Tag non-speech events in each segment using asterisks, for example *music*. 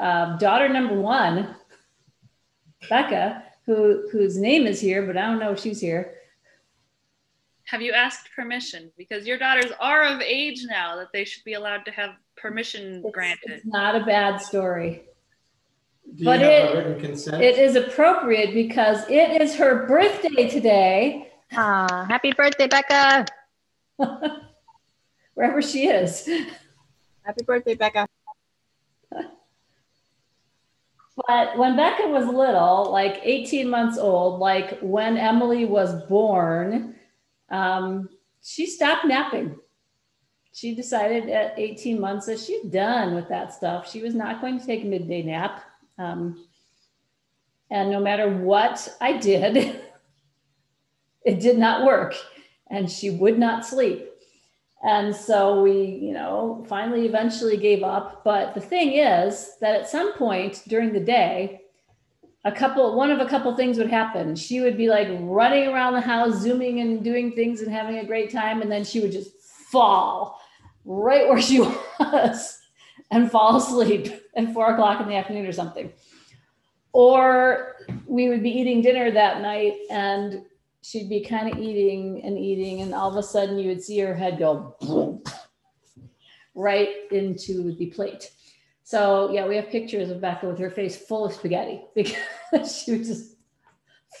um, daughter number one, Becca, who whose name is here, but I don't know if she's here. Have you asked permission? Because your daughters are of age now that they should be allowed to have permission It's, granted. it's not a bad story. Do But it- a written consent? It is appropriate because it is her birthday today, Aw, happy birthday, Becca. *laughs* wherever she is. Happy birthday, Becca. But when Becca was little, like 18 months old, like when Emily was born, um, she stopped napping. She decided at 18 months that she's done with that stuff. She was not going to take a midday nap. Um, and no matter what I did, *laughs* it did not work. And she would not sleep. And so we, you know, finally eventually gave up. But the thing is that at some point during the day, a couple, one of a couple things would happen. She would be like running around the house, zooming and doing things and having a great time. And then she would just fall right where she *laughs* was and fall asleep at four o'clock in the afternoon or something. Or we would be eating dinner that night and she'd be kind of eating and eating, and all of a sudden you would see her head go *sniffs* right into the plate. So yeah, we have pictures of Becca with her face full of spaghetti *laughs* because she would just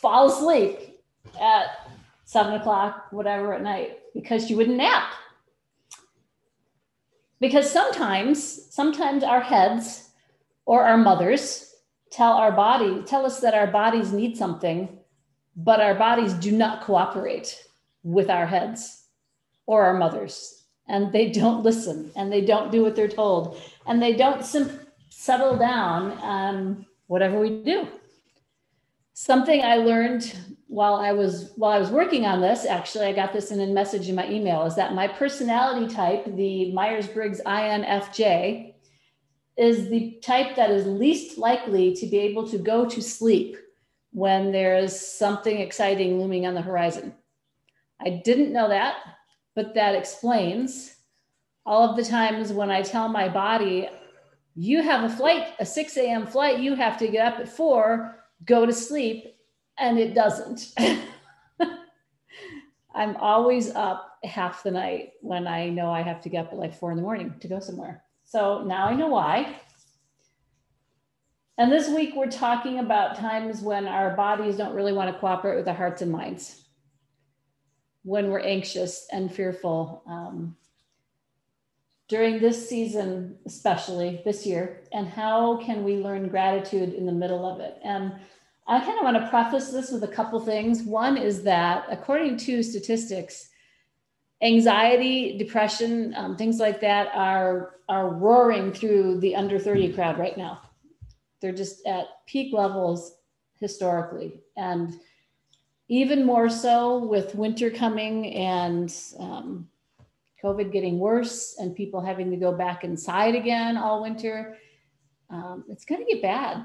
fall asleep at seven o'clock, whatever at night, because she wouldn't nap. Because sometimes, sometimes our heads or our mothers tell our body, tell us that our bodies need something but our bodies do not cooperate with our heads or our mothers. And they don't listen and they don't do what they're told and they don't sim- settle down whatever we do. Something i learned while i was while i was working on this actually i got this in a message in my email is that my personality type the myers-briggs infj is the type that is least likely to be able to go to sleep when there's something exciting looming on the horizon. I didn't know that, but that explains all of the times when I tell my body, you have a flight, a 6 a.m. flight, you have to get up at four, go to sleep, and it doesn't. *laughs* I'm always up half the night when I know I have to get up at like four in the morning to go somewhere. So now I know why. And this week, we're talking about times when our bodies don't really want to cooperate with our hearts and minds, when we're anxious and fearful. Um, during this season, especially this year, and how can we learn gratitude in the middle of it? And I kind of want to preface this with a couple things. One is that, according to statistics, anxiety, depression, um, things like that are, are roaring through the under 30 crowd right now they're just at peak levels historically. And even more so with winter coming and um, COVID getting worse and people having to go back inside again all winter, um, it's going to get bad.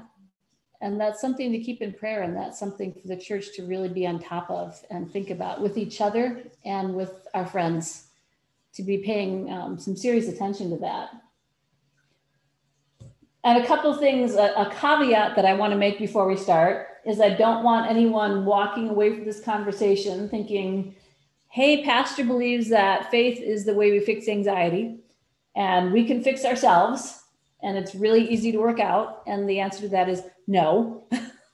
And that's something to keep in prayer. And that's something for the church to really be on top of and think about with each other and with our friends to be paying um, some serious attention to that. And a couple things, a, a, caveat that I want to make before we start is I don't want anyone walking away from this conversation thinking, hey, Pastor believes that faith is the way we fix anxiety and we can fix ourselves and it's really easy to work out. And the answer to that is no,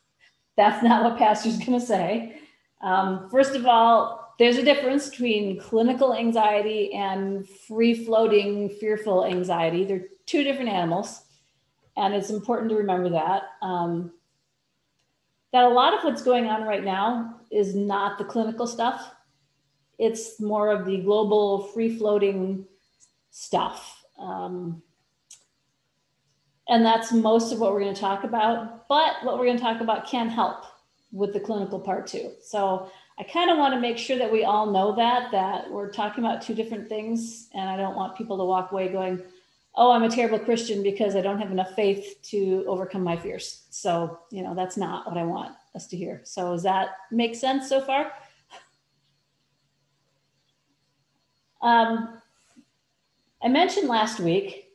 *laughs* that's not what Pastor's going to say. Um, first of all, there's a difference between clinical anxiety and free floating, fearful anxiety. They're two different animals and it's important to remember that um, that a lot of what's going on right now is not the clinical stuff. It's more of the global free floating stuff um, and that's most of what we're going to talk about but what we're going to talk about can help with the clinical part too. So i kind of want to make sure that we all know that that we're talking about two different things and i don't want people to walk away going oh, I'm a terrible Christian because I don't have enough faith to overcome my fears. So, you know, that's not what I want us to hear. So, does that make sense so far? Um, I mentioned last week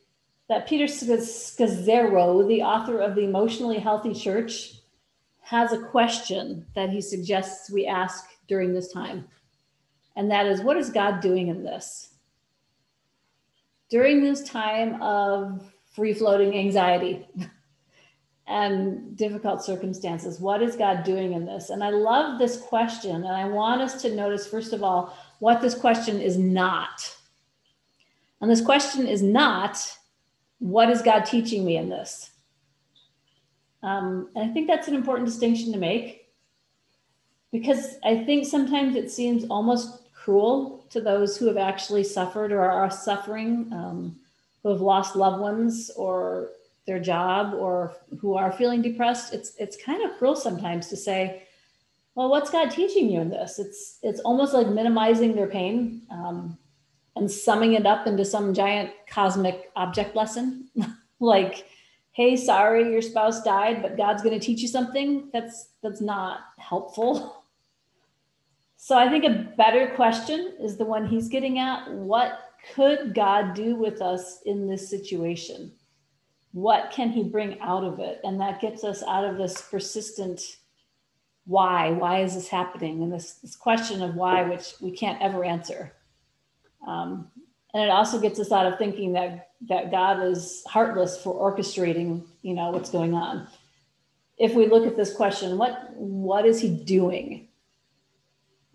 that Peter Scazzero, the author of The Emotionally Healthy Church, has a question that he suggests we ask during this time. And that is, what is God doing in this? During this time of free floating anxiety *laughs* and difficult circumstances, what is God doing in this? And I love this question. And I want us to notice, first of all, what this question is not. And this question is not, what is God teaching me in this? Um, and I think that's an important distinction to make because I think sometimes it seems almost cruel to those who have actually suffered or are suffering, um, who have lost loved ones or their job or who are feeling depressed. It's it's kind of cruel sometimes to say, well, what's God teaching you in this? It's it's almost like minimizing their pain um, and summing it up into some giant cosmic object lesson, *laughs* like hey sorry your spouse died but god's going to teach you something that's that's not helpful *laughs* so i think a better question is the one he's getting at. What could god do with us in this situation? What can he bring out of it? And that gets us out of this persistent why. Why is this happening? And this, this question of why which we can't ever answer. Um, and it also gets us out of thinking that that God is heartless for orchestrating, you know, what's going on. If we look at this question, what what is He doing?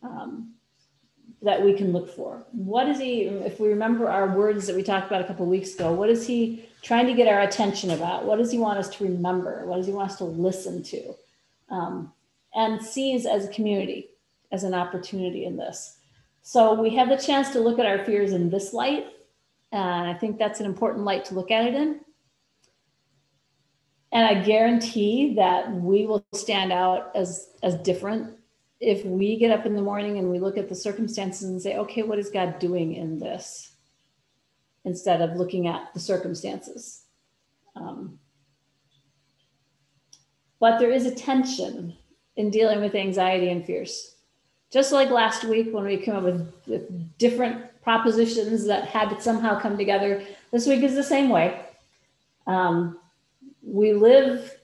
Um, that we can look for. What is He? If we remember our words that we talked about a couple weeks ago, what is He trying to get our attention about? What does He want us to remember? What does He want us to listen to? Um, and sees as a community as an opportunity in this. So we have the chance to look at our fears in this light. And I think that's an important light to look at it in. And I guarantee that we will stand out as, as different if we get up in the morning and we look at the circumstances and say, okay, what is God doing in this? Instead of looking at the circumstances. Um, but there is a tension in dealing with anxiety and fears just like last week when we came up with, with different propositions that had to somehow come together, this week is the same way. Um, we live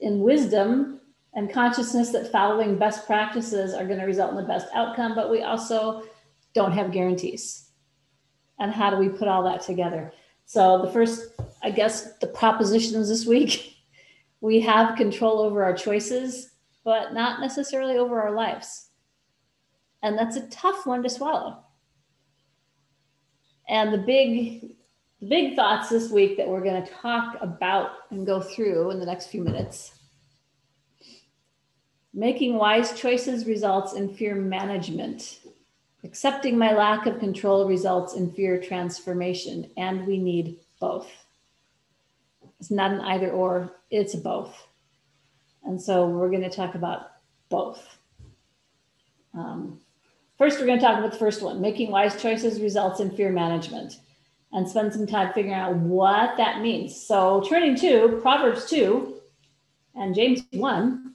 in wisdom and consciousness that following best practices are going to result in the best outcome, but we also don't have guarantees. And how do we put all that together? So, the first, I guess, the propositions this week *laughs* we have control over our choices, but not necessarily over our lives. And that's a tough one to swallow. And the big the big thoughts this week that we're going to talk about and go through in the next few minutes. Making wise choices results in fear management. Accepting my lack of control results in fear transformation, and we need both. It's not an either or, it's both. And so we're going to talk about both. Um, First, we're going to talk about the first one making wise choices results in fear management and spend some time figuring out what that means. So, turning to Proverbs 2 and James 1.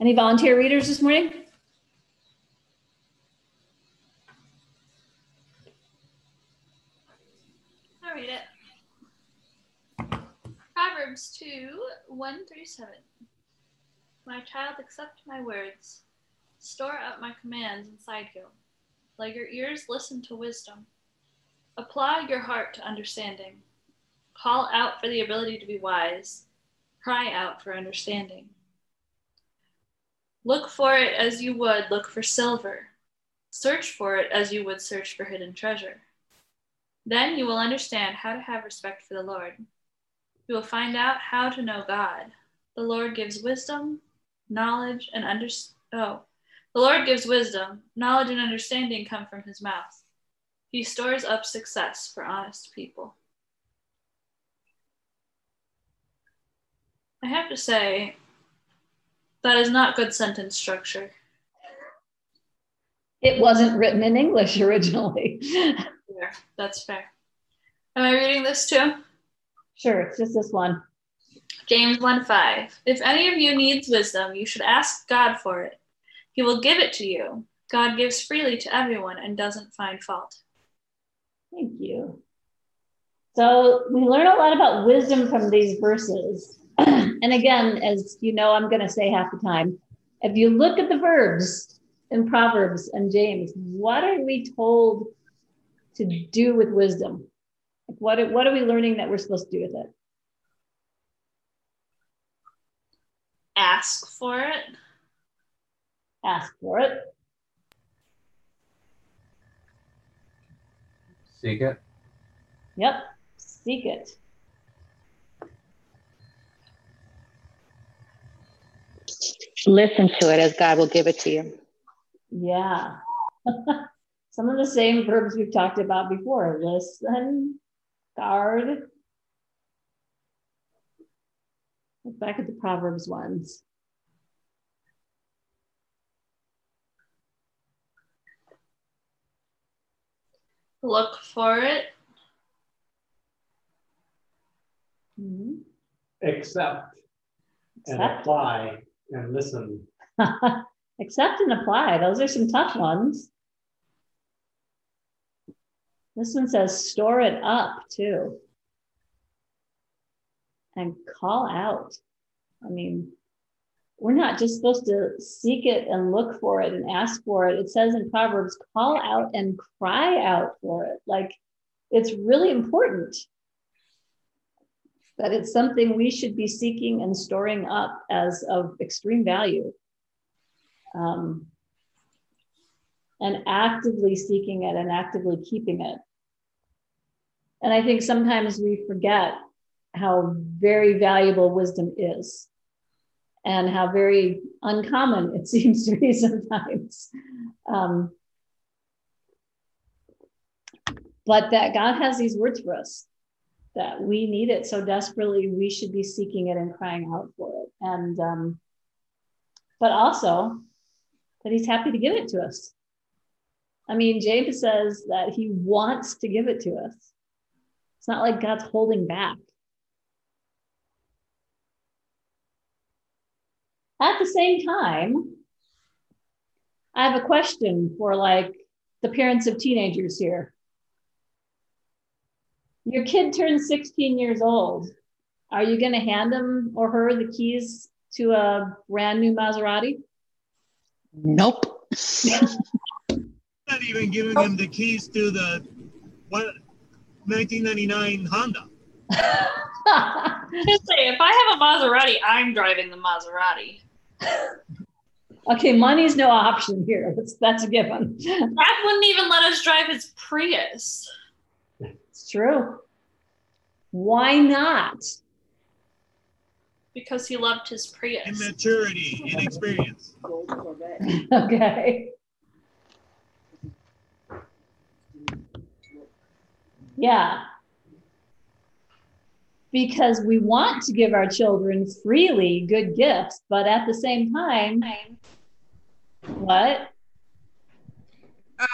Any volunteer readers this morning? I'll read it. Proverbs 2 1 through 7. My child, accept my words Store up my commands inside you. Let your ears listen to wisdom. Apply your heart to understanding. Call out for the ability to be wise. Cry out for understanding. Look for it as you would look for silver. Search for it as you would search for hidden treasure. Then you will understand how to have respect for the Lord. You will find out how to know God. The Lord gives wisdom, knowledge, and understanding. Oh, the Lord gives wisdom, knowledge, and understanding come from his mouth. He stores up success for honest people. I have to say, that is not good sentence structure. It wasn't written in English originally. Fair. That's fair. Am I reading this too? Sure, it's just this one. James 1 5. If any of you needs wisdom, you should ask God for it he will give it to you. God gives freely to everyone and doesn't find fault. Thank you. So we learn a lot about wisdom from these verses. *clears throat* and again, as you know, I'm going to say half the time. If you look at the verbs in Proverbs and James, what are we told to do with wisdom? What are, what are we learning that we're supposed to do with it? Ask for it. Ask for it. Seek it. Yep. Seek it. Listen to it as God will give it to you. Yeah. *laughs* Some of the same verbs we've talked about before listen, guard. Look back at the Proverbs ones. Look for it. Mhm. Accept and apply and listen. *laughs* Accept and apply. Those are some tough ones. This one says store it up too. And call out. I mean, we're not just supposed to seek it and look for it and ask for it. It says in Proverbs, call out and cry out for it. Like it's really important that it's something we should be seeking and storing up as of extreme value. Um, and actively seeking it and actively keeping it. And I think sometimes we forget how very valuable wisdom is and how very uncommon it *laughs* seems to be sometimes. Um, but that God has these words for us that we need it so desperately, we should be seeking it and crying out for it. And, um, but also that He's happy to give it to us. I mean, James says that He wants to give it to us. It's not like God's holding back. At the same time, I have a question for like the parents of teenagers here. Your kid turns 16 years old. Are you going to hand him or her the keys to a brand new Maserati? Nope. Not even giving them the keys to the what 1999 Honda. Just *laughs* say, if I have a Maserati, I'm driving the Maserati. *laughs* okay, money's no option here. That's, that's a given. Dad wouldn't even let us drive his Prius. It's true. Why not? Because he loved his Prius. Immaturity, inexperience. okay. Yeah. Because we want to give our children freely good gifts, but at the same time, what?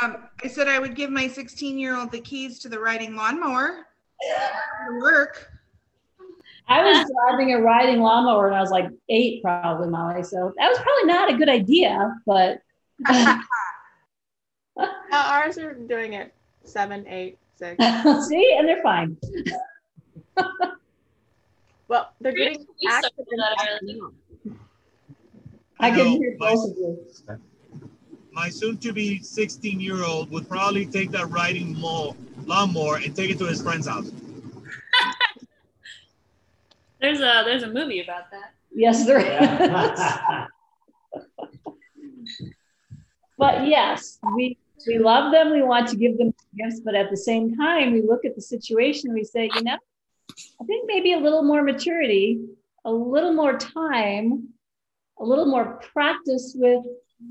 Um, I said I would give my 16 year old the keys to the riding lawnmower. to Work. I was driving a riding lawnmower when I was like eight, probably, Molly. So that was probably not a good idea, but *laughs* Uh, ours are doing it seven, eight, six. *laughs* see, and they're fine. *laughs* Well, they're getting we suck accidents. that. I can hear both of you. My soon-to-be 16-year-old would probably take that riding mo- lawnmower and take it to his friend's house. *laughs* There's a there's a movie about that. Yes, there is. *laughs* But yes, we we love them. We want to give them gifts, but at the same time, we look at the situation. We say, you know, I think maybe a little more maturity, a little more time, a little more practice with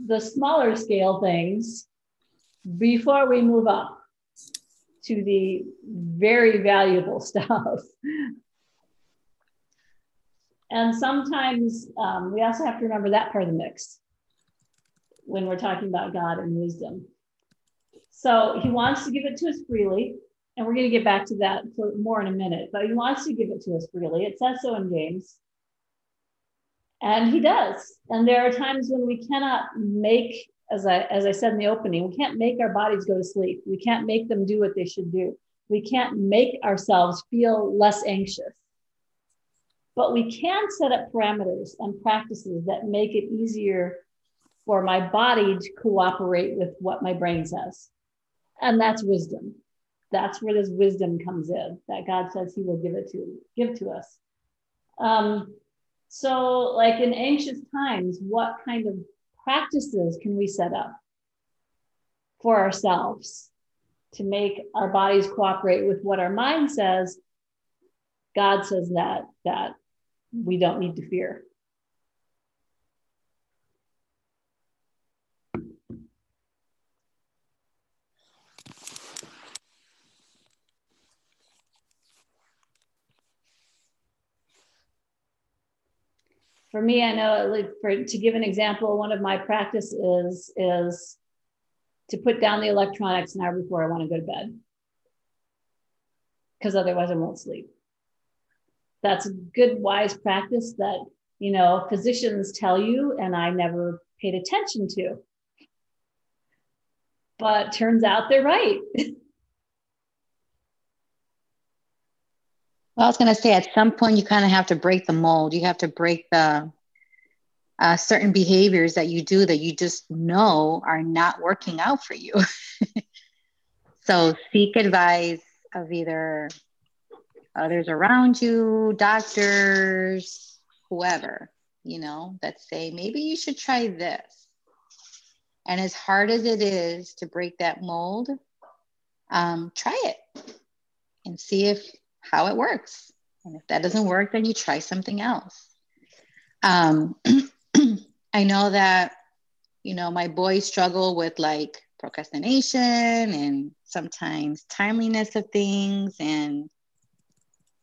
the smaller scale things before we move up to the very valuable *laughs* stuff. And sometimes um, we also have to remember that part of the mix when we're talking about God and wisdom. So he wants to give it to us freely, and we're going to get back to that for more in a minute, but he wants to give it to us freely. It says so in James. And he does. And there are times when we cannot make, as I as I said in the opening, we can't make our bodies go to sleep. We can't make them do what they should do. We can't make ourselves feel less anxious. But we can set up parameters and practices that make it easier for my body to cooperate with what my brain says. And that's wisdom. That's where this wisdom comes in that God says He will give it to give to us. Um, so, like in anxious times, what kind of practices can we set up for ourselves to make our bodies cooperate with what our mind says? God says that that we don't need to fear. For me, I know like for to give an example, one of my practices is to put down the electronics an hour before I want to go to bed. Because otherwise I won't sleep. That's a good, wise practice that, you know, physicians tell you, and I never paid attention to. But turns out they're right. *laughs* Well, I was going to say at some point you kind of have to break the mold. You have to break the uh, certain behaviors that you do that you just know are not working out for you. *laughs* so seek advice of either others around you, doctors, whoever, you know, that say maybe you should try this. And as hard as it is to break that mold, um, try it and see if how it works. And if that doesn't work, then you try something else. Um, *clears throat* I know that, you know, my boys struggle with like procrastination and sometimes timeliness of things. And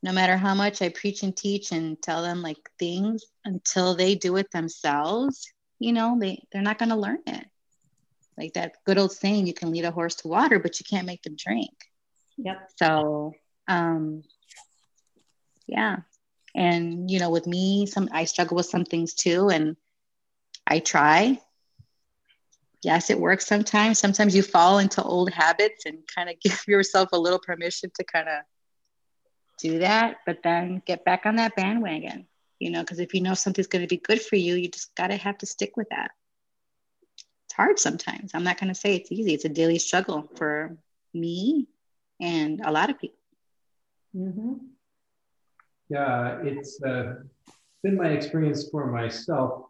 no matter how much I preach and teach and tell them like things until they do it themselves, you know, they, they're not going to learn it. Like that good old saying, you can lead a horse to water, but you can't make them drink. Yep. So um, yeah. And, you know, with me, some, I struggle with some things too. And I try. Yes, it works sometimes. Sometimes you fall into old habits and kind of *laughs* give yourself a little permission to kind of do that, but then get back on that bandwagon, you know, because if you know something's going to be good for you, you just got to have to stick with that. It's hard sometimes. I'm not going to say it's easy. It's a daily struggle for me and a lot of people. Mm-hmm. Yeah, it's uh, been my experience for myself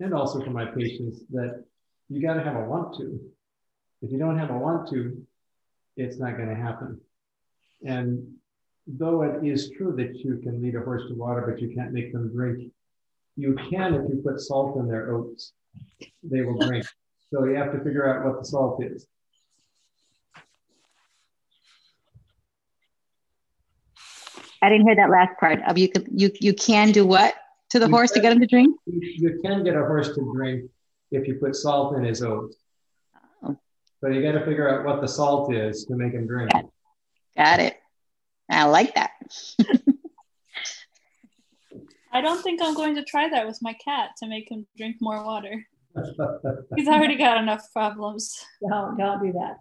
and also for my patients that you got to have a want to. If you don't have a want to, it's not going to happen. And though it is true that you can lead a horse to water, but you can't make them drink, you can if you put salt in their oats. They will drink. So you have to figure out what the salt is. I didn't hear that last part of you. Could, you you can do what to the You horse to get him to drink? You, you can get a horse to drink if you put salt in his oats. Oh. But you got to figure out what the salt is to make him drink. Got it. I like that. *laughs* I don't think I'm going to try that with my cat to make him drink more water. He's already got enough problems. Don't, don't do that.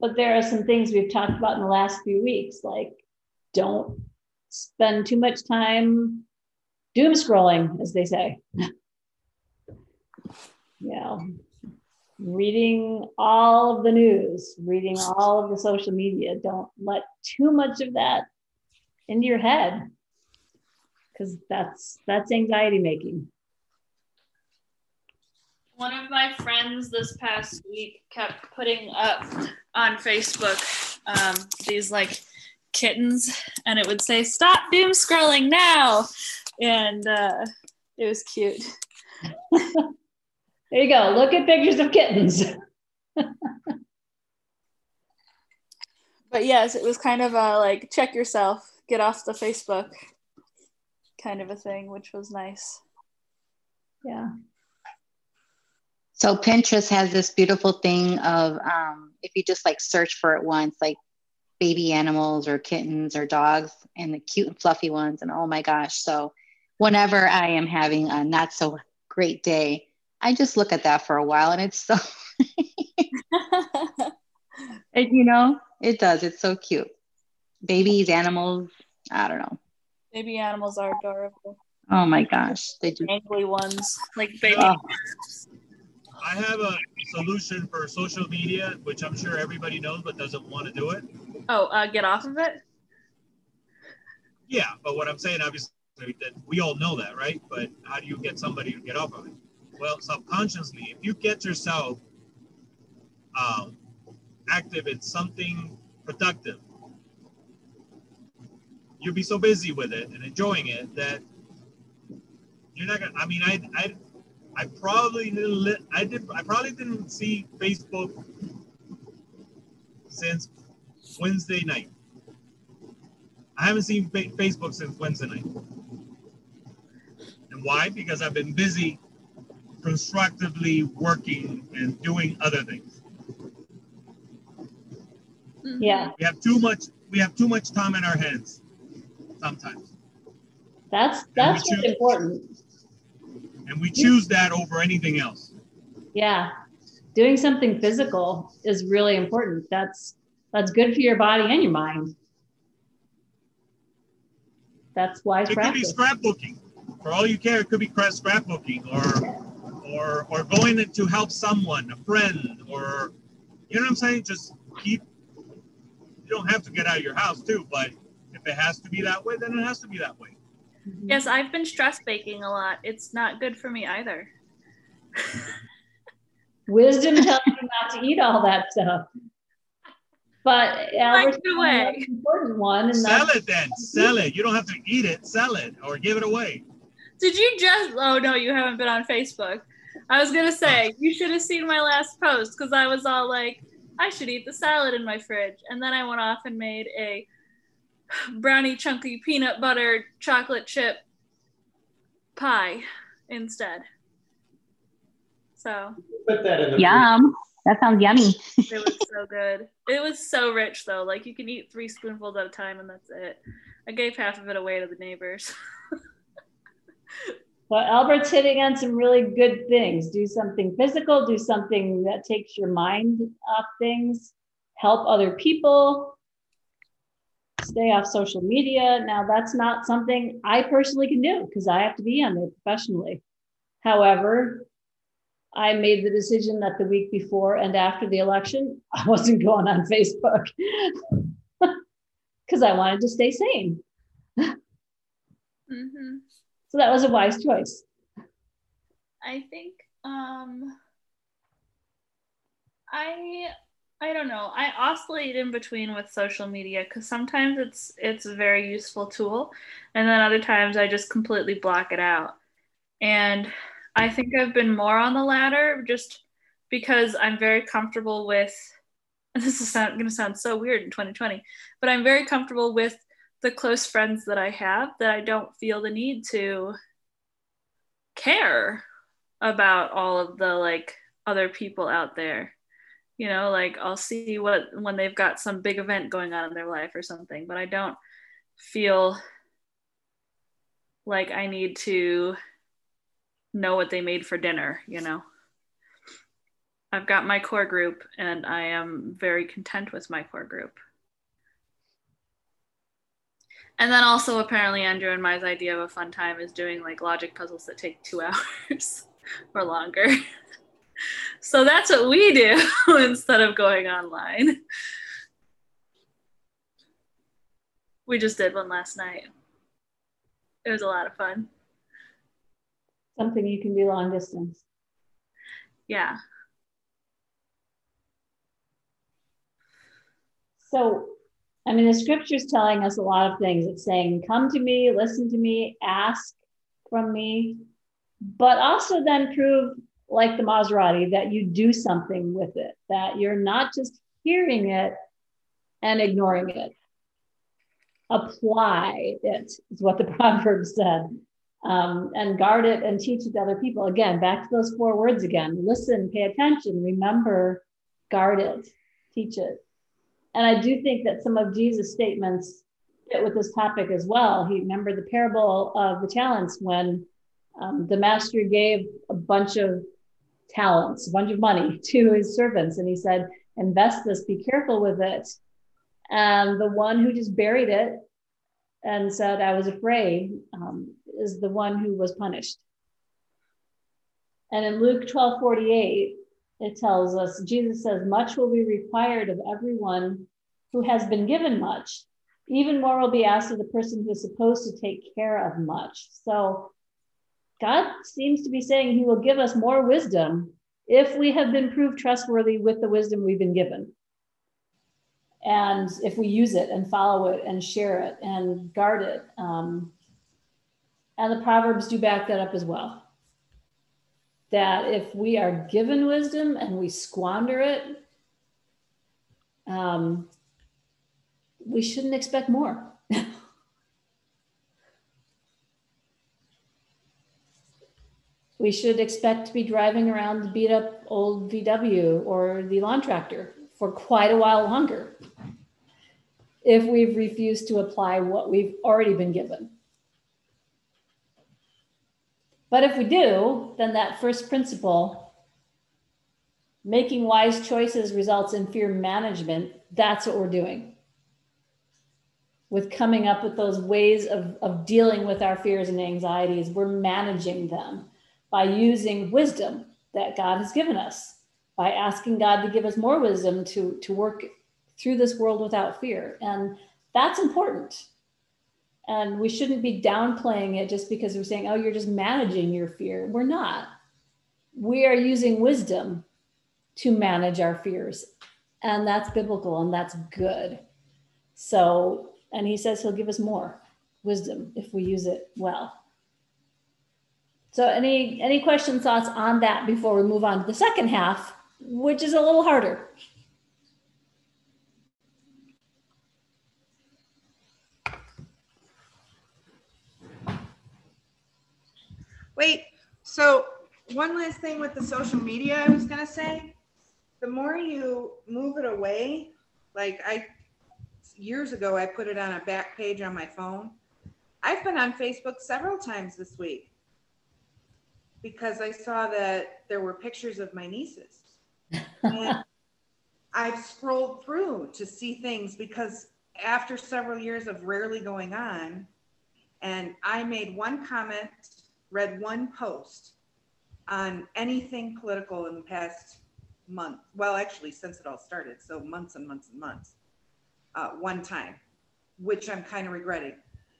But there are some things we've talked about in the last few weeks, like don't spend too much time doom scrolling, as they say. *laughs* yeah. reading all of the news, reading all of the social media. Don't let too much of that into your head because that's that's anxiety making. One of my friends this past week kept putting up on Facebook um, these like kittens, and it would say, Stop doom scrolling now. And uh, it was cute. *laughs* There you go. Look at pictures of kittens. *laughs* But yes, it was kind of a like, check yourself, get off the Facebook kind of a thing, which was nice. Yeah. So Pinterest has this beautiful thing of um, if you just like search for it once, like baby animals or kittens or dogs and the cute and fluffy ones, and oh my gosh! So whenever I am having a not so great day, I just look at that for a while and it's so, *laughs* it, you know, it does. It's so cute. Babies, animals, I don't know. Baby animals are adorable. Oh my gosh. They do. Angry ones, like baby. Oh. I have a solution for social media, which I'm sure everybody knows but doesn't want to do it. Oh, uh, get off of it. Yeah, but what I'm saying, obviously, that we all know that, right? But how do you get somebody to get off of it? Well, subconsciously, if you get yourself um, active in something productive, you'll be so busy with it and enjoying it that you're not gonna. I mean, I, I, I probably didn't. Li- I did. I probably didn't see Facebook since Wednesday night. I haven't seen fa- Facebook since Wednesday night. And why? Because I've been busy constructively working and doing other things. Mhm. Yeah, We have too much. We have too much time in our hands. Sometimes, that's that's choose- really important. And we choose that over anything else. Yeah, doing something physical is really important. That's that's good for your body and your mind. That's wise It could be scrapbooking. For all you care, it could be scrapbooking or or or going to help someone, a friend, or you know what I'm saying? Just keep you don't have to get out of your house too, but if it has to be that way, then it has to be that way. Mm-hmm. Yes, I've been stress baking a lot. It's not good for me either. *laughs* Wisdom tells you not to eat all that stuff. But Albert's Like the way. an important one, and Sell it then. Sell it. You don't have to eat it. Sell it or give it away. Did you just? Oh no, you haven't been on Facebook. I was gonna say you should have seen my last post because I was all like, I should eat the salad in my fridge, and then I went off and made a brownie chunky peanut butter chocolate chip pie instead. So Put that in the Yum. That sounds yummy. *laughs* it was so good. It was so rich though. Like you can eat three spoonfuls at a time, and that's it. I gave half of it away to the neighbors. *laughs* Well, Albert's hitting on some really good things. Do something physical, do something that takes your mind off things, help other people, stay off social media. Now, that's not something I personally can do because I have to be on there professionally. However, I made the decision that the week before and after the election, *laughs* I wasn't going on Facebook *laughs* because I wanted to stay sane. hmm So that was a wise choice. I think um I I don't know. I oscillate in between with social media cuz sometimes it's it's a very useful tool and then other times I just completely block it out. And I think I've been more on the latter just because I'm very comfortable with *laughs* this is going to sound so weird in 2020, but I'm very comfortable with the close friends that I have that I don't feel the need to care about all of the like other people out there you know like i'll see what when they've got some big event going on in their life or something but i don't feel like i need to know what they made for dinner you know i've got my core group and i am very content with my core group and then also apparently Andrew and my idea of a fun time is doing like logic puzzles that take two *laughs* hours or longer. So that's what we do *laughs* instead of going online. We just did one last night. It was a lot of fun. Something you can do long distance. Yeah. So, I mean, the scripture's telling us a lot of things. It's saying, come to me, listen to me, ask from me, but also then prove, like the Maserati, that you do something with it, that you're not just hearing it and ignoring it. Apply it, is what the *laughs* proverb said. Um, and guard it and teach it to other people. Again, back to those four words again listen, pay attention, remember, guard it, teach it. And I do think that some of Jesus' statements fit with this topic as well. He remembered the parable of the talents when um, the master gave a bunch of talents, a bunch of money *laughs* to his servants, and he said, "Invest this. Be careful with it." And the one who just buried it and said, "I was afraid," um, is the one who was punished. And in Luke 12 48, it tells us Jesus says, Much will be required of everyone who has been given much. Even more will be asked of the person who is supposed to take care of much. So God seems to be saying he will give us more wisdom if we have been proved trustworthy with the wisdom we've been given. And if we use it and follow it and share it and guard it. Um, and the Proverbs do back that up as well that if we are given wisdom and we squander it, um, we shouldn't expect more. *laughs* we should expect to be driving around the beat up old VW or the lawn tractor for quite a while longer if we've refused to apply what we've already been given. But if we do, then that first principle, making wise choices results in fear management. That's what we're doing with coming up with those ways of, of dealing with our fears and anxieties. We're managing them by using wisdom that God has given us, by asking God to give us more wisdom to, to work through this world without fear. And that's important and we shouldn't be downplaying it just because we're saying, oh, you're just managing your fear. We're not. We are using wisdom to manage our fears. And that's biblical and that's good. So, and he says he'll give us more wisdom if we use it well. So any any questions, thoughts on that before we move on to the second half, which is a little harder? Wait, so one last thing with the social media I was to say. The more you move it away, like I, years ago, I put it on a back page on my phone. I've been on Facebook several times this week because I saw that there were pictures of my nieces. *laughs* and I've scrolled through to see things because after several years of rarely going on, and I made one comment read one post on anything political in the past month. Well, actually, since it all started, so months and months and months, uh, one time, which I'm kind of regretting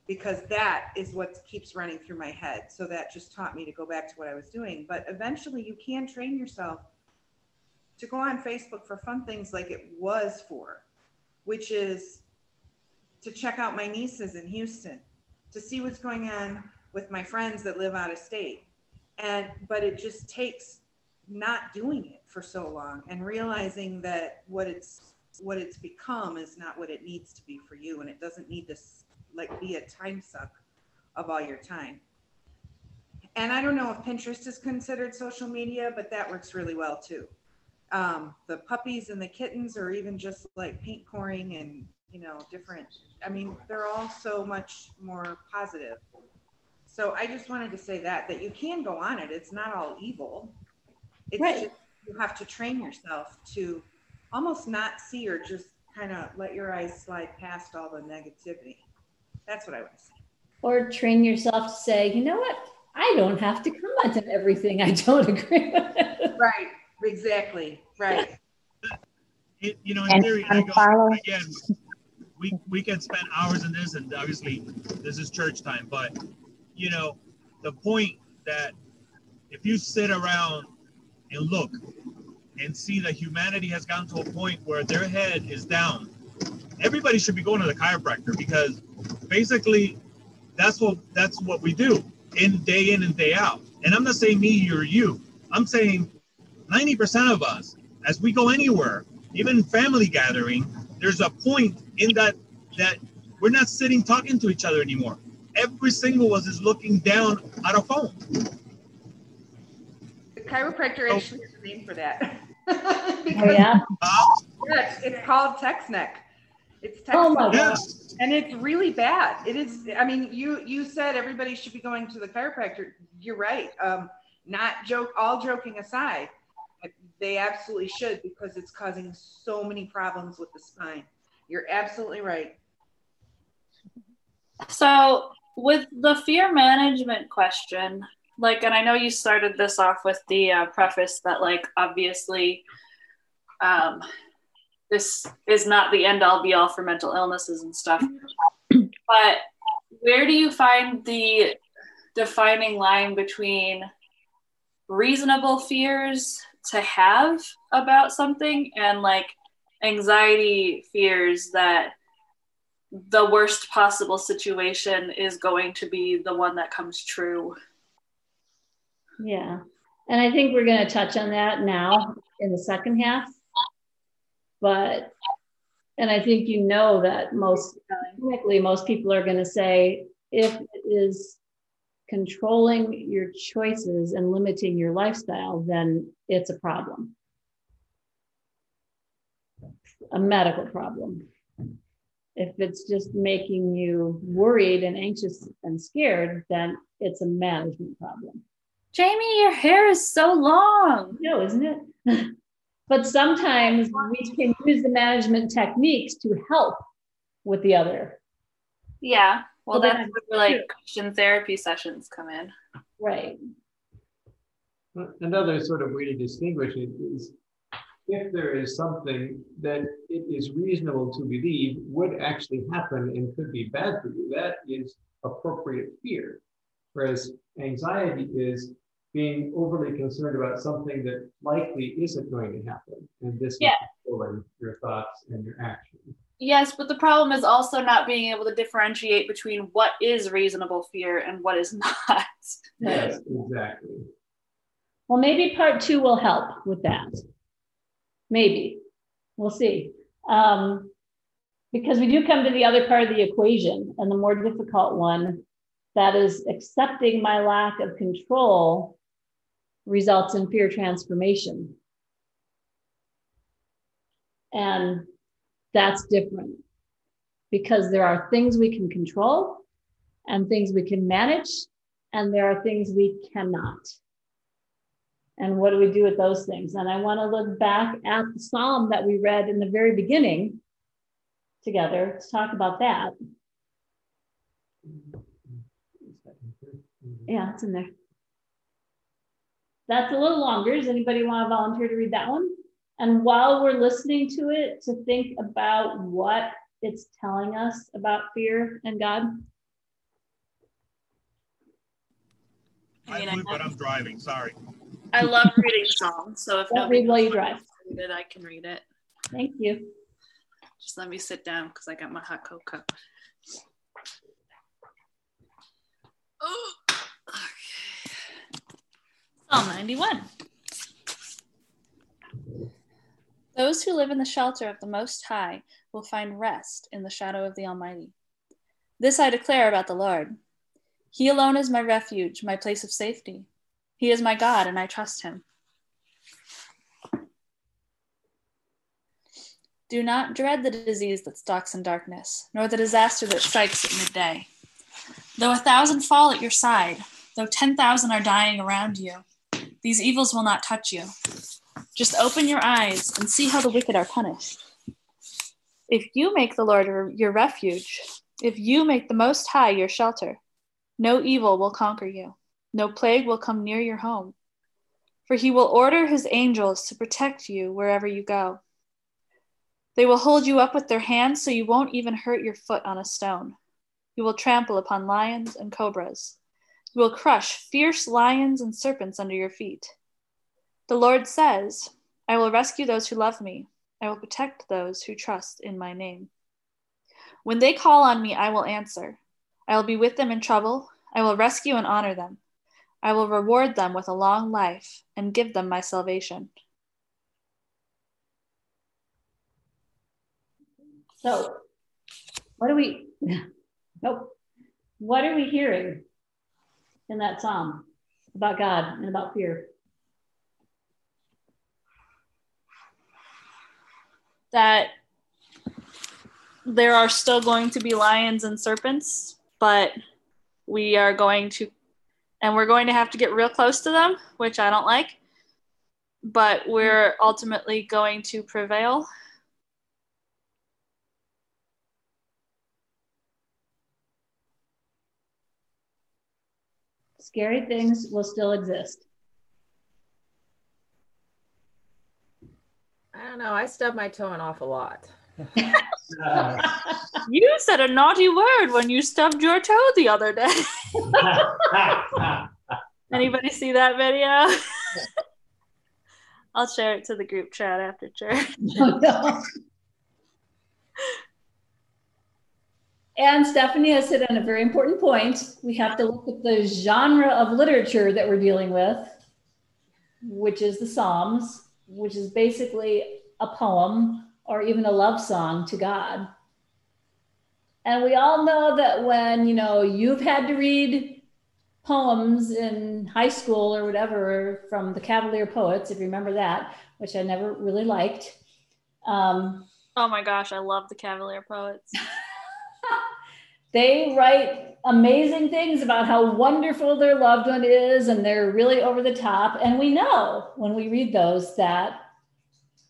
because that is what keeps running through my head. So that just taught me to go back to what I was doing. But eventually, you can train yourself to go on Facebook for fun things like it was for, which is to check out my nieces in Houston, to see what's going on with my friends that live out of state. And, but it just takes not doing it for so long and realizing that what it's, what it's become is not what it needs to be for you. And it doesn't need to like be a time suck of all your time. And I don't know if Pinterest is considered social media, but that works really well too. Um, the puppies and the kittens, or even just like paint pouring and you know different. I mean, they're all so much more positive so I just wanted to say that, that you can go on it. It's not all evil. It's Right. just, you have to train yourself to almost not see or just kind of let your eyes slide past all the negativity. That's what I would say. Or train yourself to say, you know what? I don't have to comment on everything I don't agree with. Right, exactly, right. It, you know, in And theory, I go, unfollow. again, we, we can spend hours in this, and obviously this is church time, but you know, the point that if you sit around and look and see that humanity has gotten to a point where their head is down, everybody should be going to the chiropractor because basically that's what that's what we do in day in and day out. And I'm not saying me you or you. I'm saying 90% of us, as we go anywhere, even family gathering, there's a point in that that we're not sitting talking to each other anymore every single one is looking down at a phone. The chiropractor Oh. actually has a name for that. *laughs* Oh, yeah. Uh, Yes, it's called text neck. It's text. Oh, my. God. yes, and it's really bad. It is. I mean, you you said everybody should be going to the chiropractor. You're right. Um, not joke. All joking aside, they absolutely should because it's causing so many problems with the spine. You're absolutely right. So, with the fear management question, like, and I know you started this off with the uh, preface that, like, obviously, um, this is not the end all be all for mental illnesses and stuff. But where do you find the defining line between reasonable fears to have about something and like anxiety fears that the worst possible situation is going to be the one that comes true. Yeah. And I think we're going to touch on that now in the second half. But, and I think you know that most, technically, most people are going to say if it is controlling your choices and limiting your lifestyle, then it's a problem, a medical problem. If it's just making you worried and anxious and scared, then it's a management problem. Jamie, your hair is so long. No, isn't it? *laughs* but sometimes we can use the management techniques to help with the other. Yeah. Well, well that's where like Christian therapy sessions come in. Right. Another sort of way to distinguish it is if there is something that it is reasonable to believe would actually happen and could be bad for you, that is appropriate fear. Whereas anxiety is being overly concerned about something that likely isn't going to happen. And this yeah. is controlling your thoughts and your actions. Yes, but the problem is also not being able to differentiate between what is reasonable fear and what is *laughs* not. Yes, exactly. Well, maybe part two will help with that. Maybe. We'll see. Um, because we do come to the other part of the equation and the more difficult one that is accepting my lack of control results in fear transformation. And that's different because there are things we can control and things we can manage, and there are things we cannot. And what do we do with those things? And I want to look back at the psalm that we read in the very beginning together to talk about that. Yeah, it's in there. That's a little longer. Does anybody want to volunteer to read that one? And while we're listening to it, to think about what it's telling us about fear and God. I, I but I'm driving. Sorry. I love reading songs, so if Don't read while you drive, it, I can read it. Thank you. Just let me sit down because I got my hot cocoa. *gasps* Oh, okay. Psalm 91. Those who live in the shelter of the Most High will find rest in the shadow of the Almighty. This I declare about the Lord. He alone is my refuge, my place of safety. He is my God, and I trust him. Do not dread the disease that stalks in darkness, nor the disaster that strikes at midday. Though a thousand fall at your side, though 10,000 are dying around you, these evils will not touch you. Just open your eyes and see how the wicked are punished. If you make the Lord your refuge, if you make the Most High your shelter, no evil will conquer you, no plague will come near your home. For he will order his angels to protect you wherever you go. They will hold you up with their hands so you won't even hurt your foot on a stone. You will trample upon lions and cobras. Will crush fierce lions and serpents under your feet. The Lord says, I will rescue those who love me. I will protect those who trust in my name. When they call on me, I will answer. I will be with them in trouble. I will rescue and honor them. I will reward them with a long life and give them my salvation. So, what are we? *laughs* Nope. What are we hearing in that psalm about God and about fear? that there are still going to be lions and serpents, but we are going to, and we're going to have to get real close to them, which I don't like, but we're ultimately going to prevail. Scary things will still exist. I don't know. I stub my toe an awful lot. *laughs* You said a naughty word when you stubbed your toe the other day. *laughs* Anybody see that video? *laughs* I'll share it to the group chat after church. And Stephanie has hit on a very important point. We have to look at the genre of literature that we're dealing with, which is the Psalms, which is basically a poem or even a love song to God. And we all know that when, you know, you've had to read poems in high school or whatever from the Cavalier Poets, if you remember that, which I never really liked. Um, Oh my gosh, I love the Cavalier Poets. *laughs* they write amazing things about how wonderful their loved one is and they're really over the top. And we know when we read those that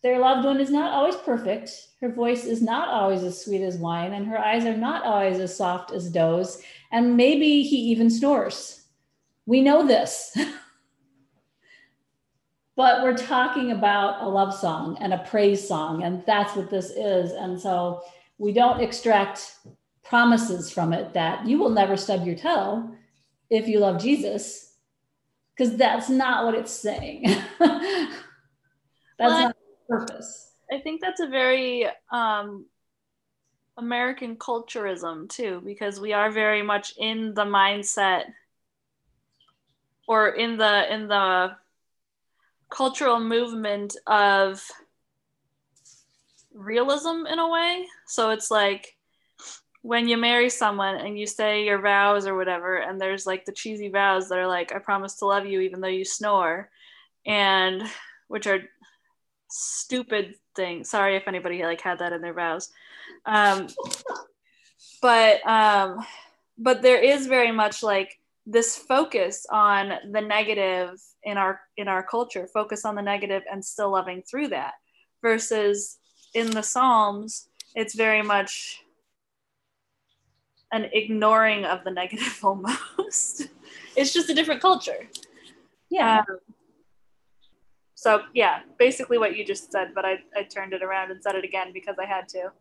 their loved one is not always perfect. Her voice is not always as sweet as wine and her eyes are not always as soft as does. And maybe he even snores. We know this. *laughs* But we're talking about a love song and a praise song and that's what this is. And so we don't extract promises from it that you will never stub your toe if you love Jesus, because that's not what it's saying. *laughs* that's Well, not the purpose. I think that's a very um, American culturism too, because we are very much in the mindset or in the in the cultural movement of realism in a way. So it's like when you marry someone and you say your vows or whatever, and there's like the cheesy vows that are like, I promise to love you even though you snore, and which are stupid things. Sorry if anybody like had that in their vows. Um, but um, but there is very much like this focus on the negative in our in our culture, focus on the negative and still loving through that. Versus in the Psalms, it's very much an ignoring of the negative *laughs* almost. it's just a different culture. Yeah. Um, so yeah, basically what you just said, but I, I turned it around and said it again because I had to.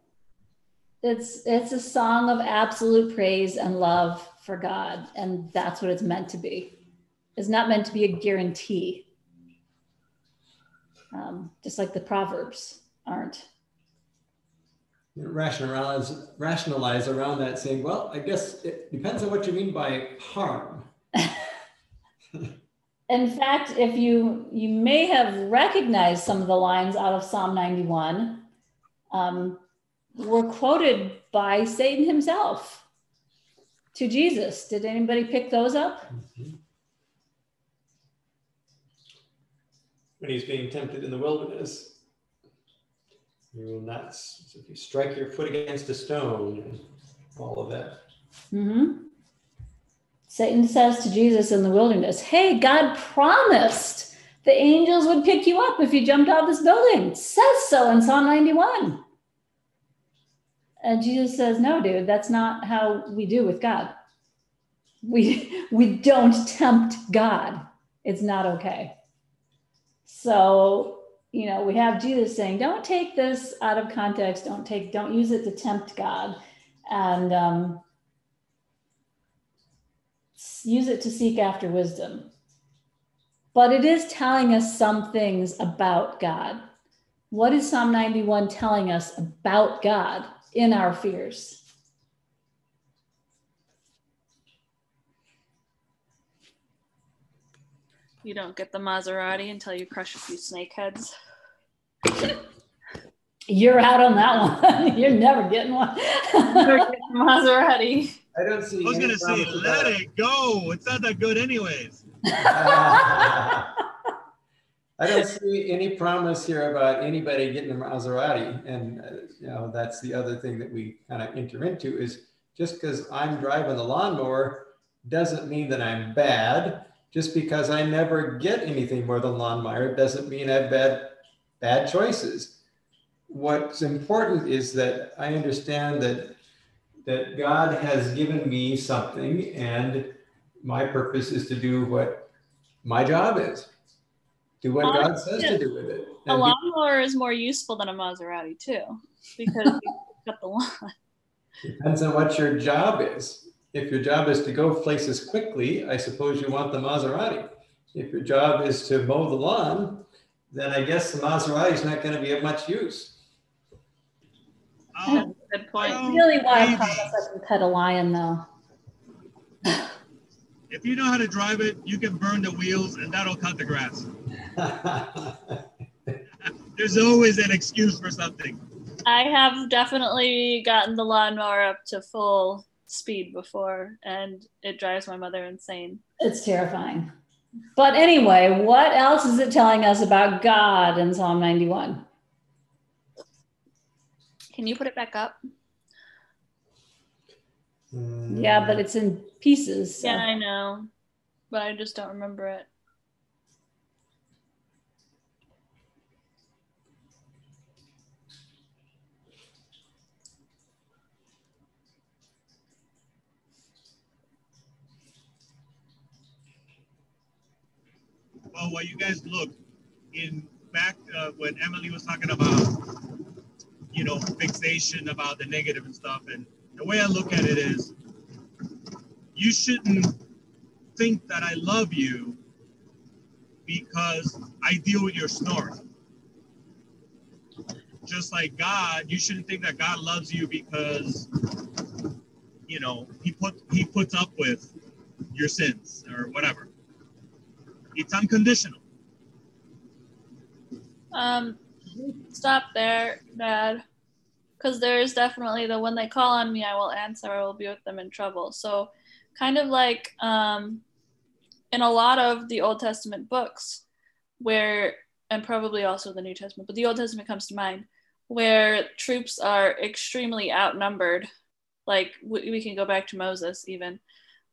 it's it's a song of absolute praise and love for God, and that's what it's meant to be. It's not meant to be a guarantee. Um, just like the proverbs aren't. Rationalize rationalize around that saying well i guess it depends on what you mean by harm *laughs* In fact, if you you may have recognized some of the lines out of Psalm 91, um, were quoted by Satan himself to Jesus. Did anybody pick those up? when he's being tempted in the wilderness you will not s- if you strike your foot against a stone all of that hmm Satan says to Jesus in the wilderness, Hey, God promised the angels would pick you up if you jumped off this building. Says so in Psalm 91. And Jesus says, No, dude, that's not how we do with God. We, *laughs* we don't tempt God. It's not okay. So, you know, we have Jesus saying, Don't take this out of context. Don't take, don't use it to tempt God. And, um, use it to seek after wisdom. But it is telling us some things about God. What is Psalm 91 telling us about God in our fears? You don't get the Maserati until you crush a few snakeheads. You're out on that one. *laughs* You're never getting one. Maserati. i don't see I was any gonna say, promise let about- it go. It's not that good, anyways. *laughs* I don't see any promise here about anybody getting a Maserati. And, uh, you know, that's the other thing that we kind of enter into is just because I'm driving the lawnmower doesn't mean that I'm bad. Just because I never get anything more than lawnmower doesn't mean I have bad, choices. What's important is that I understand that that God has given me something and my purpose is to do what my job is. Do what God says to do with it. A lawnmower is more useful than a Maserati too, because you *laughs* cut the lawn. Depends on what your job is. If your job is to go places quickly, I suppose you want the Maserati. If your job is to mow the lawn, then I guess the Maserati is not going to be of much use. Oh, *laughs* good point. I really want to promise I can pet a lion though. If you know how to drive it, you can burn the wheels and that'll cut the grass. *laughs* There's always an excuse for something. I have definitely gotten the lawnmower up to full speed before, and it drives my mother insane. It's terrifying. But anyway, what else is it telling us about God in Psalm 91? Can you put it back up? Mm. Yeah, but it's in pieces. so- Yeah, I know, but I just don't remember it. Well, while you guys look, in back uh, when Emily was talking about, you know, fixation about the negative and stuff, and the way I look at it is, you shouldn't think that I love you because I deal with your snoring. Just like God, you shouldn't think that God loves you because, you know, he put he puts up with your sins or whatever. It's unconditional. Um, stop there, Dad. Because there is definitely the when they call on me, I will answer. I will be with them in trouble. So, kind of like um, in a lot of the Old Testament books, where and probably also the New Testament, but the Old Testament comes to mind, where troops are extremely outnumbered. Like we, we can go back to Moses even,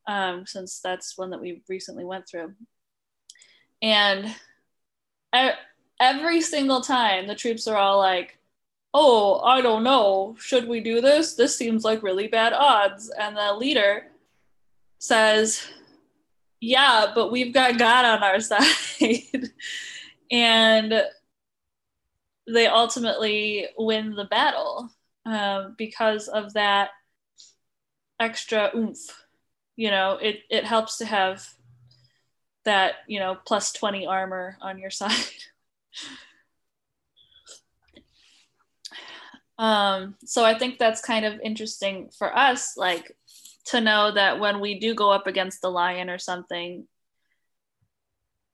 um, since that's one that we recently went through. And every single time the troops are all like, oh, I don't know, should we do this? This seems like really bad odds. And the leader says, yeah, but we've got God on our *laughs* side. and they ultimately win the battle um, because of that extra oomph. You know, it, it helps to have that, you know, plus 20 armor on your side. *laughs* um, so I think that's kind of interesting for us, like to know that when we do go up against the lion or something,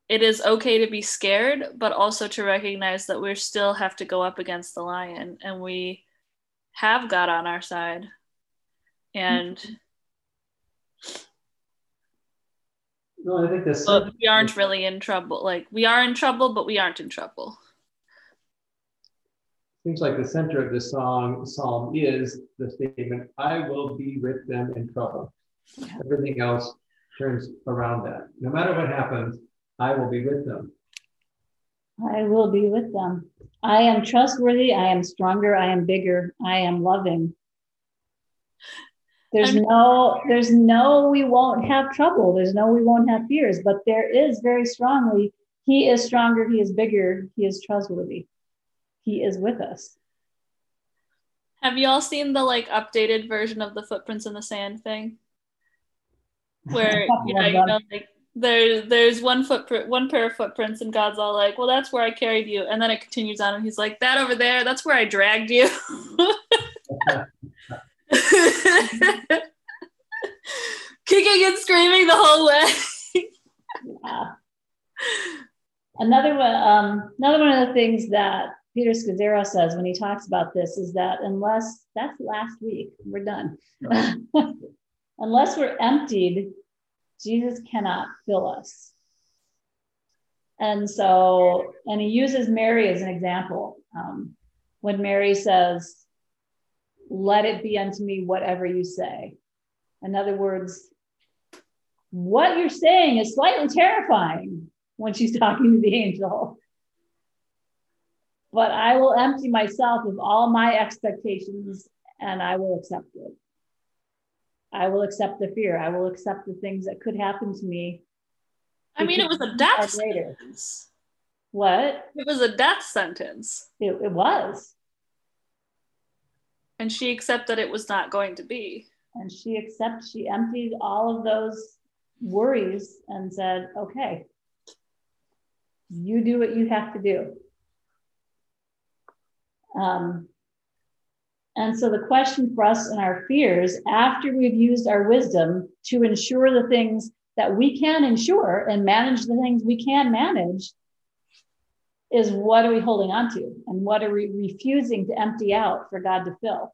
it is okay to be scared, but also to recognize that we still have to go up against the lion and we have God on our side. And No, I think that's so we aren't really in trouble. Like we are in trouble, but we aren't in trouble. seems like the center of the song psalm is the statement, I will be with them in trouble. Everything else turns around that. No matter what happens, I will be with them. I will be with them. I am trustworthy. I am stronger. I am bigger. I am loving. There's no, there's no, we won't have trouble. There's no, we won't have fears, but there is very strongly, he is stronger. He is bigger. He is trustworthy. He is with us. Have you all seen the like updated version of the footprints in the sand thing? Where *laughs* yeah, you know, like there there's one footprint, one pair of footprints, and God's all like, "Well, that's where I carried you," and then it continues on, and He's like, "That over there, that's where I dragged you." *laughs* *laughs* *laughs* Kicking and screaming the whole way. Yeah. Another one, um, another one of the things that Peter Scazzero says when he talks about this is that unless that's last week, we're done. *laughs* unless we're emptied, Jesus cannot fill us. And so, and he uses Mary as an example. Um, when Mary says, Let it be unto me whatever you say. In other words, what you're saying is slightly terrifying when she's *laughs* talking to the angel. But I will empty myself of all my expectations and I will accept it. I will accept the fear. I will accept the things that could happen to me. I mean, it was a death sentence. What? It was a death sentence. It, it was. And she accepted that it was not going to be. And she accepted, she emptied all of those worries and said, okay, you do what you have to do. Um, and so the question for us and our fears, after we've used our wisdom to ensure the things that we can ensure and manage the things we can manage, is what are we holding on to and what are we refusing to empty out for God to fill?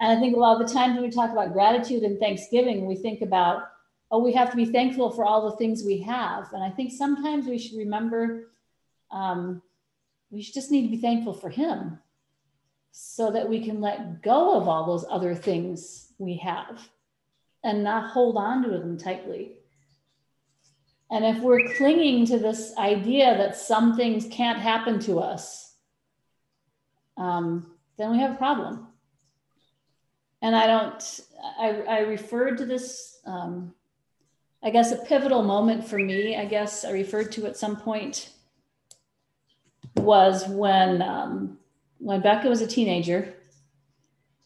And I think a lot of the times when we talk about gratitude and thanksgiving, we think about, oh, we have to be thankful for all the things we have. And I think sometimes we should remember um, we just need to be thankful for Him so that we can let go of all those other things we have and not hold on to them tightly. And if we're clinging to this idea that some things can't happen to us, um, then we have a problem. And I don't, I, I referred to this, um, I guess, a pivotal moment for me, I guess I referred to at some point was when um, when Becca was a teenager,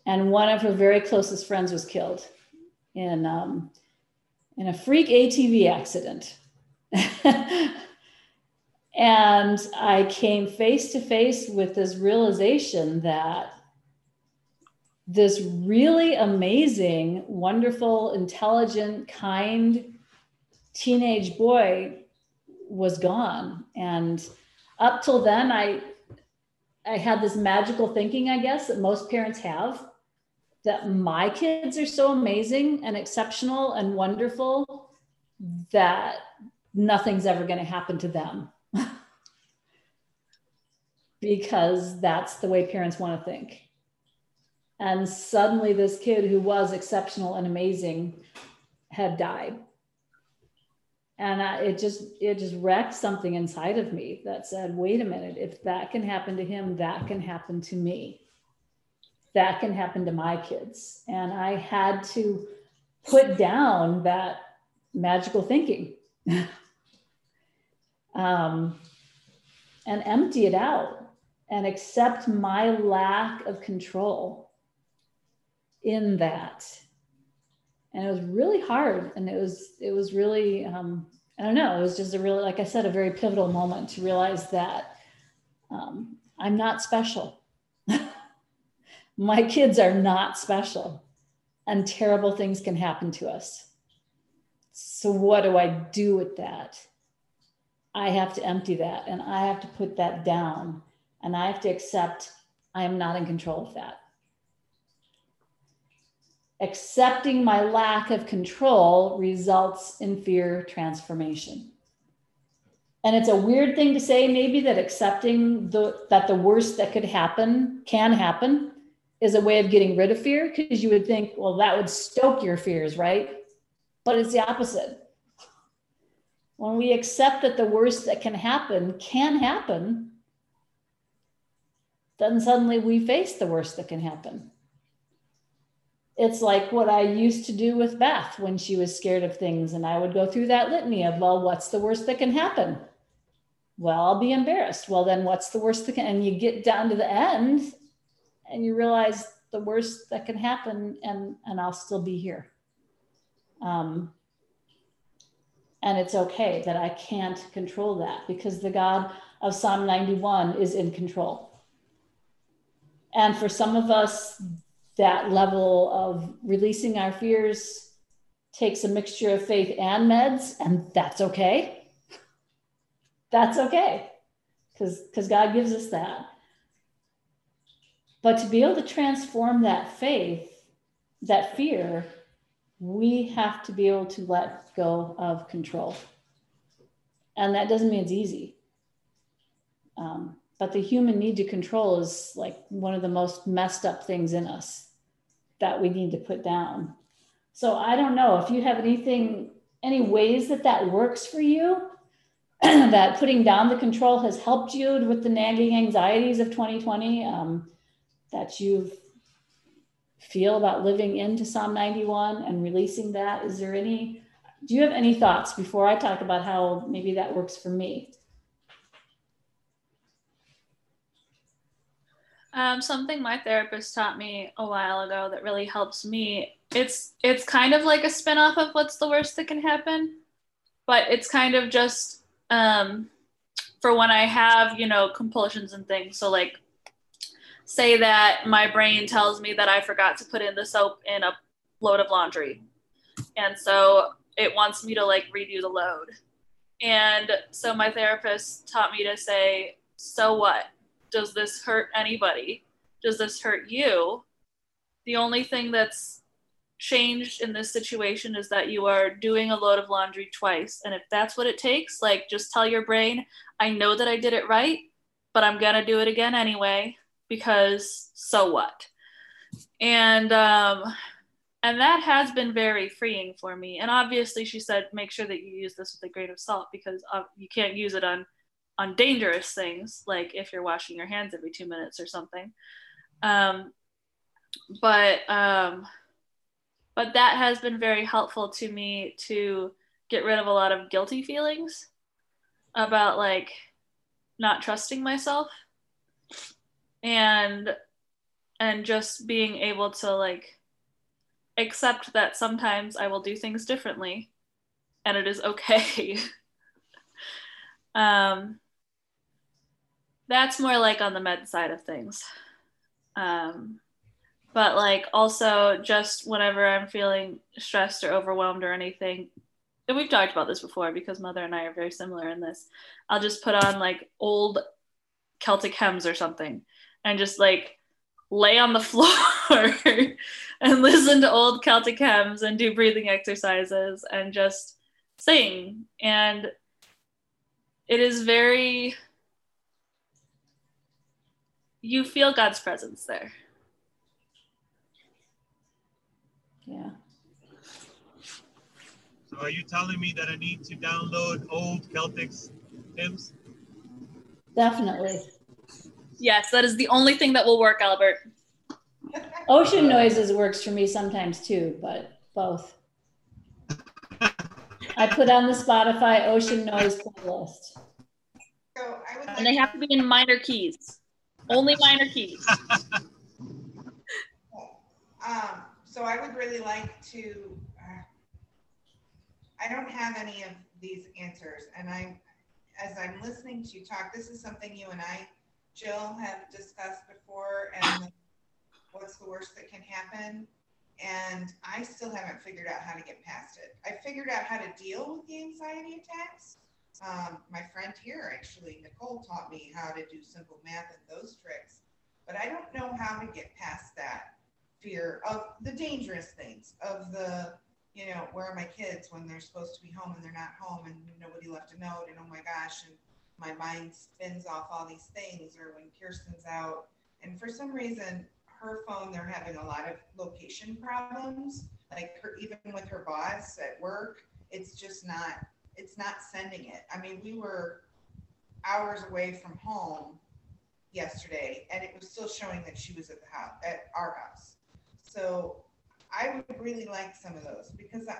and one of her very closest friends was killed in um, in a freak ATV accident. *laughs* and I came face to face with this realization that this really amazing, wonderful, intelligent, kind teenage boy was gone. And up till then, I I had this magical thinking, I guess, that most parents have that my kids are so amazing and exceptional and wonderful that nothing's ever going to happen to them. *laughs* because that's the way parents want to think. And suddenly, this kid who was exceptional and amazing had died and I, it just it just wrecked something inside of me that said wait a minute if that can happen to him that can happen to me that can happen to my kids and i had to put down that magical thinking *laughs* um, and empty it out and accept my lack of control in that. And it was really hard and it was it was really um, i don't know it was just a really like i said a very pivotal moment to realize that um, i'm not special. *laughs* My kids are not special and terrible things can happen to us. So what do i do with that i have to empty that and i have to put that down and i have to accept i am not in control of that accepting my lack of control results in fear transformation. And it's a weird thing to say, maybe that accepting the, that the worst that could happen can happen is a way of getting rid of fear because you would think, well, that would stoke your fears, right? But it's the opposite. When we accept that the worst that can happen can happen, then suddenly we face the worst that can happen it's like what I used to do with Beth when she was scared of things. And I would go through that litany of, well, what's the worst that can happen? Well, I'll be embarrassed. Well, then what's the worst that can, and you get down to the end and you realize the worst that can happen and, and I'll still be here. Um, and it's okay that I can't control that because the God of Psalm 91 is in control. And for some of us, that level of releasing our fears takes a mixture of faith and meds, and that's okay. That's okay, because God gives us that. But to be able to transform that faith, that fear, we have to be able to let go of control. And that doesn't mean it's easy. Um, but the human need to control is like one of the most messed up things in us that we need to put down. So I don't know if you have anything, any ways that that works for you, *clears throat* that putting down the control has helped you with the nagging anxieties of 2020, um, that you feel about living into Psalm 91 and releasing that. Is there any, do you have any thoughts before I talk about how maybe that works for me? Um, something my therapist taught me a while ago that really helps me. It's it's kind of like a spin-off of what's the worst that can happen, but it's kind of just um, for when I have you know compulsions and things. So like, say that my brain tells me that I forgot to put in the soap in a load of laundry, and so it wants me to like redo the load. And so my therapist taught me to say, "So what? does this hurt anybody? Does this hurt you? The only thing that's changed in this situation is that you are doing a load of laundry twice. And if that's what it takes, like just tell your brain, I know that I did it right, but I'm going to do it again anyway because so what? And um and that has been very freeing for me. And obviously she said make sure that you use this with a grain of salt because uh, you can't use it on on dangerous things like if you're washing your hands every two minutes or something um, but um, but that has been very helpful to me to get rid of a lot of guilty feelings about like not trusting myself and and just being able to like accept that sometimes I will do things differently and it is okay. *laughs* um, that's more like on the med side of things. Um, but like also just whenever I'm feeling stressed or overwhelmed or anything, and we've talked about this before because mother and I are very similar in this. I'll just put on like old Celtic hymns or something and just like lay on the *laughs* floor and listen to old Celtic hymns and do breathing exercises and just sing. And it is very you feel God's presence there. Yeah. So are you telling me that I need to download old Celtic hymns? Definitely. Yes, that is the only thing that will work, Albert. Ocean noises works for me sometimes too, but both. I put on the Spotify ocean noise playlist. So I would like And they have to be in minor keys. Only minor keys. *laughs* Um, so I would really like to, uh, I don't have any of these answers. And I, as I'm listening to you talk, this is something you and I, Jill, have discussed before and what's the worst that can happen. And I still haven't figured out how to get past it. I figured out how to deal with the anxiety attacks. Um, my friend here, actually, Nicole, taught me how to do simple math and those tricks. But I don't know how to get past that fear of the dangerous things, of the, you know, where are my kids when they're supposed to be home and they're not home and nobody left a note and oh my gosh, and my mind spins off all these things, or when Kirsten's out. And for some reason, her phone, they're having a lot of location problems. Like her, even with her boss at work, it's just not it's not sending it. I mean, we were hours away from home yesterday and it was still showing that she was at the house at our house. So I would really like some of those because I,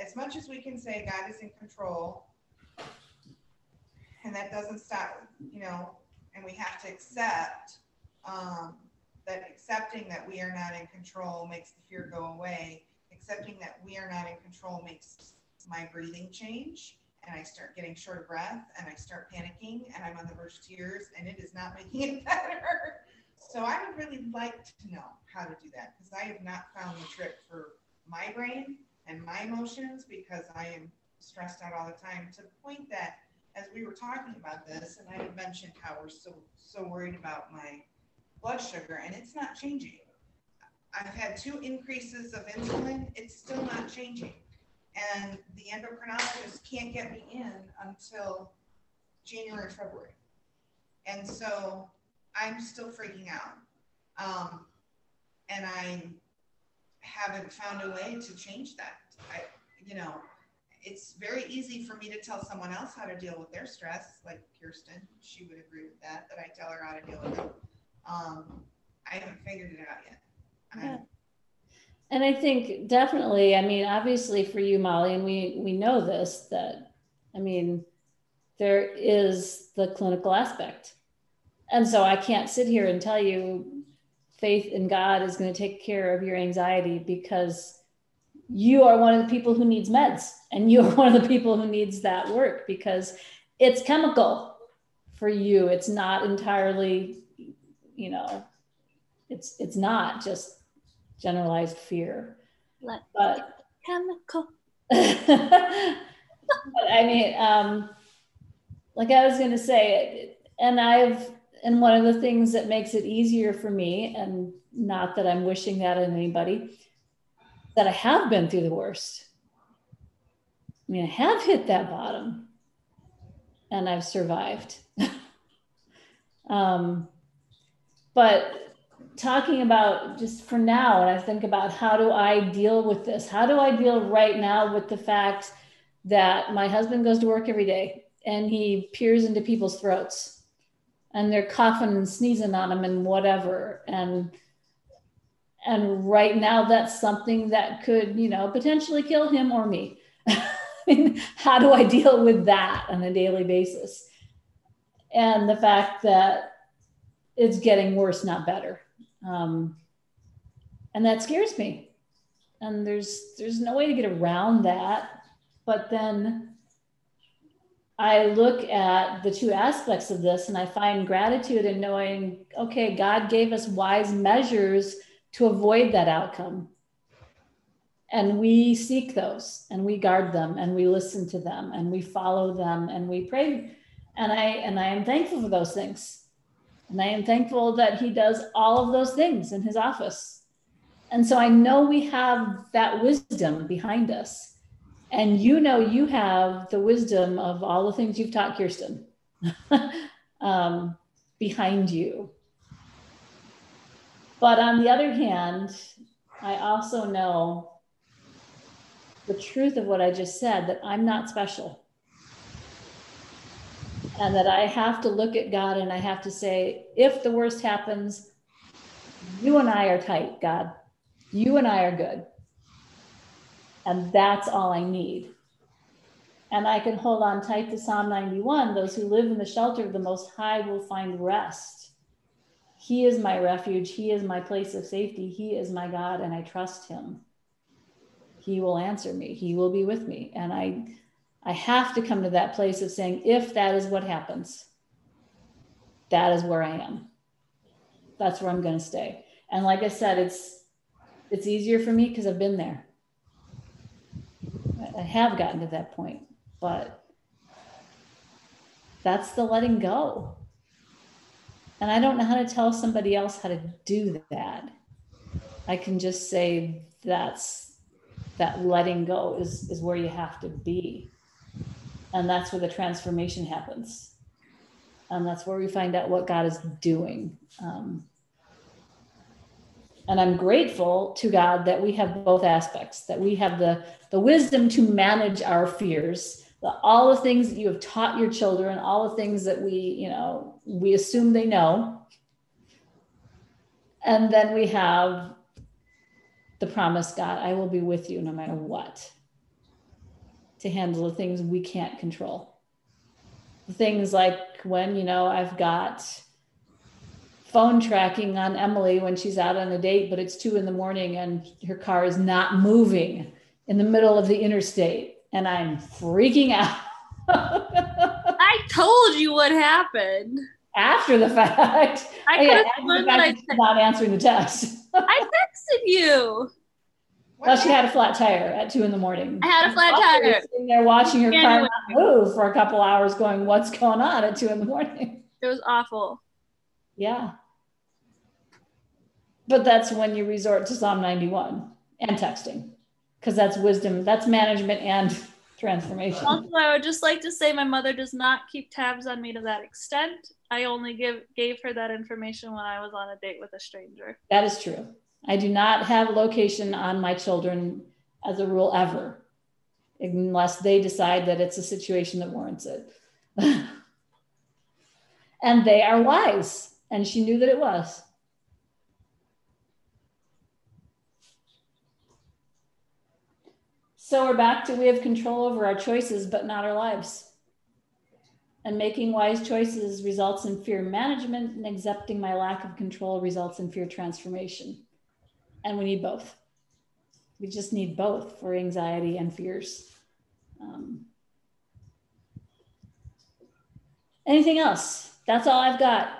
as much as we can say God is in control and that doesn't stop, you know, and we have to accept um, that accepting that we are not in control makes the fear go away. Accepting that we are not in control makes my breathing change and I start getting short of breath and I start panicking and I'm on the verge of tears and it is not *laughs* making it better. So I would really like to know how to do that because I have not found the trick for my brain and my emotions because I am stressed out all the time to the point that as we were talking about this and I had mentioned how we're so so worried about my blood sugar and it's not changing. I've had two increases of insulin, it's still not changing and the endocrinologist can't get me in until January, February. And so I'm still freaking out. Um, and I haven't found a way to change that. I, you know, it's very easy for me to tell someone else how to deal with their stress, like Kirsten. She would agree with that, that I tell her how to deal with it. Um, I haven't figured it out yet. Yeah. And I think definitely, I mean, obviously for you, Molly, and we we know this that I mean, there is the clinical aspect. And so I can't sit here and tell you faith in God is going to take care of your anxiety because you are one of the people who needs meds and you're *laughs* one of the people who needs that work because it's chemical for you. It's not entirely, you know, it's it's not just generalized fear. Let But chemical. *laughs* but I mean, um, like I was going to say, and I've, and one of the things that makes it easier for me, and not that I'm wishing that on anybody, that I have been through the worst. I mean, I have hit that bottom and I've survived. *laughs* um, but talking about just for now, and I think about how do I deal with this? How do I deal right now with the fact that my husband goes to work every day and he peers into people's throats and they're coughing and sneezing on him and whatever. And and right now that's something that could, you know, potentially kill him or me. *laughs* how do I deal with that on a daily basis? And the fact that it's getting worse, not better. Um, and that scares me. And there's there's no way to get around that. But then I look at the two aspects of this and I find gratitude in knowing, okay, God gave us wise measures to avoid that outcome. And we seek those and we guard them and we listen to them and we follow them and we pray. And I and I am thankful for those things. And I am thankful that he does all of those things in his office. And so I know we have that wisdom behind us. And you know you have the wisdom of all the things you've taught Kirsten *laughs* um, behind you. But on the other hand, I also know the truth of what I just said that I'm not special. And that I have to look at God and I have to say, if the worst happens, you and I are tight, God. You and I are good. And that's all I need. And I can hold on tight to Psalm 91 those who live in the shelter of the Most High will find rest. He is my refuge. He is my place of safety. He is my God, and I trust him. He will answer me. He will be with me. And I, I have to come to that place of saying, if that is what happens, that is where I am. That's where I'm going to stay. And like I said, it's, it's easier for me because I've been there. I have gotten to that point, but that's the letting go. And I don't know how to tell somebody else how to do that. I can just say that's that letting go is, is where you have to be. And that's where the transformation happens. And that's where we find out what God is doing. Um, and I'm grateful to God that we have both aspects, that we have the, the wisdom to manage our fears, the, all the things that you have taught your children, all the things that we, you know, we assume they know. And then we have the promise, God, I will be with you no matter what, to handle the things we can't control. Things like when, you know, I've got phone tracking on Emily when she's out on a date, but it's two in the morning and her car is not moving in the middle of the interstate. And I'm freaking out. *laughs* I told you what happened. After the fact, I Oh, could have after the sworn that I, that she's not answering the text. I texted you. Well, she had a flat tire at two in the morning. I had a flat She was tire. Sitting there watching her Yeah, car not move for a couple hours, going, "What's going on?" at two in the morning. It was awful. Yeah. But that's when you resort to Psalm 91 and texting. Because that's wisdom, that's management and transformation. Also, I would just like to say my mother does not keep tabs on me to that extent. I only give gave her that information when I was on a date with a stranger. That is true. I do not have location on my children as a rule ever, unless they decide that it's a situation that warrants it. *laughs* and they are wise, and she knew that it was. So we're back to we have control over our choices, but not our lives. And making wise choices results in fear management, and accepting my lack of control results in fear transformation. And we need both. We just need both for anxiety and fears. Um, anything else? That's all I've got.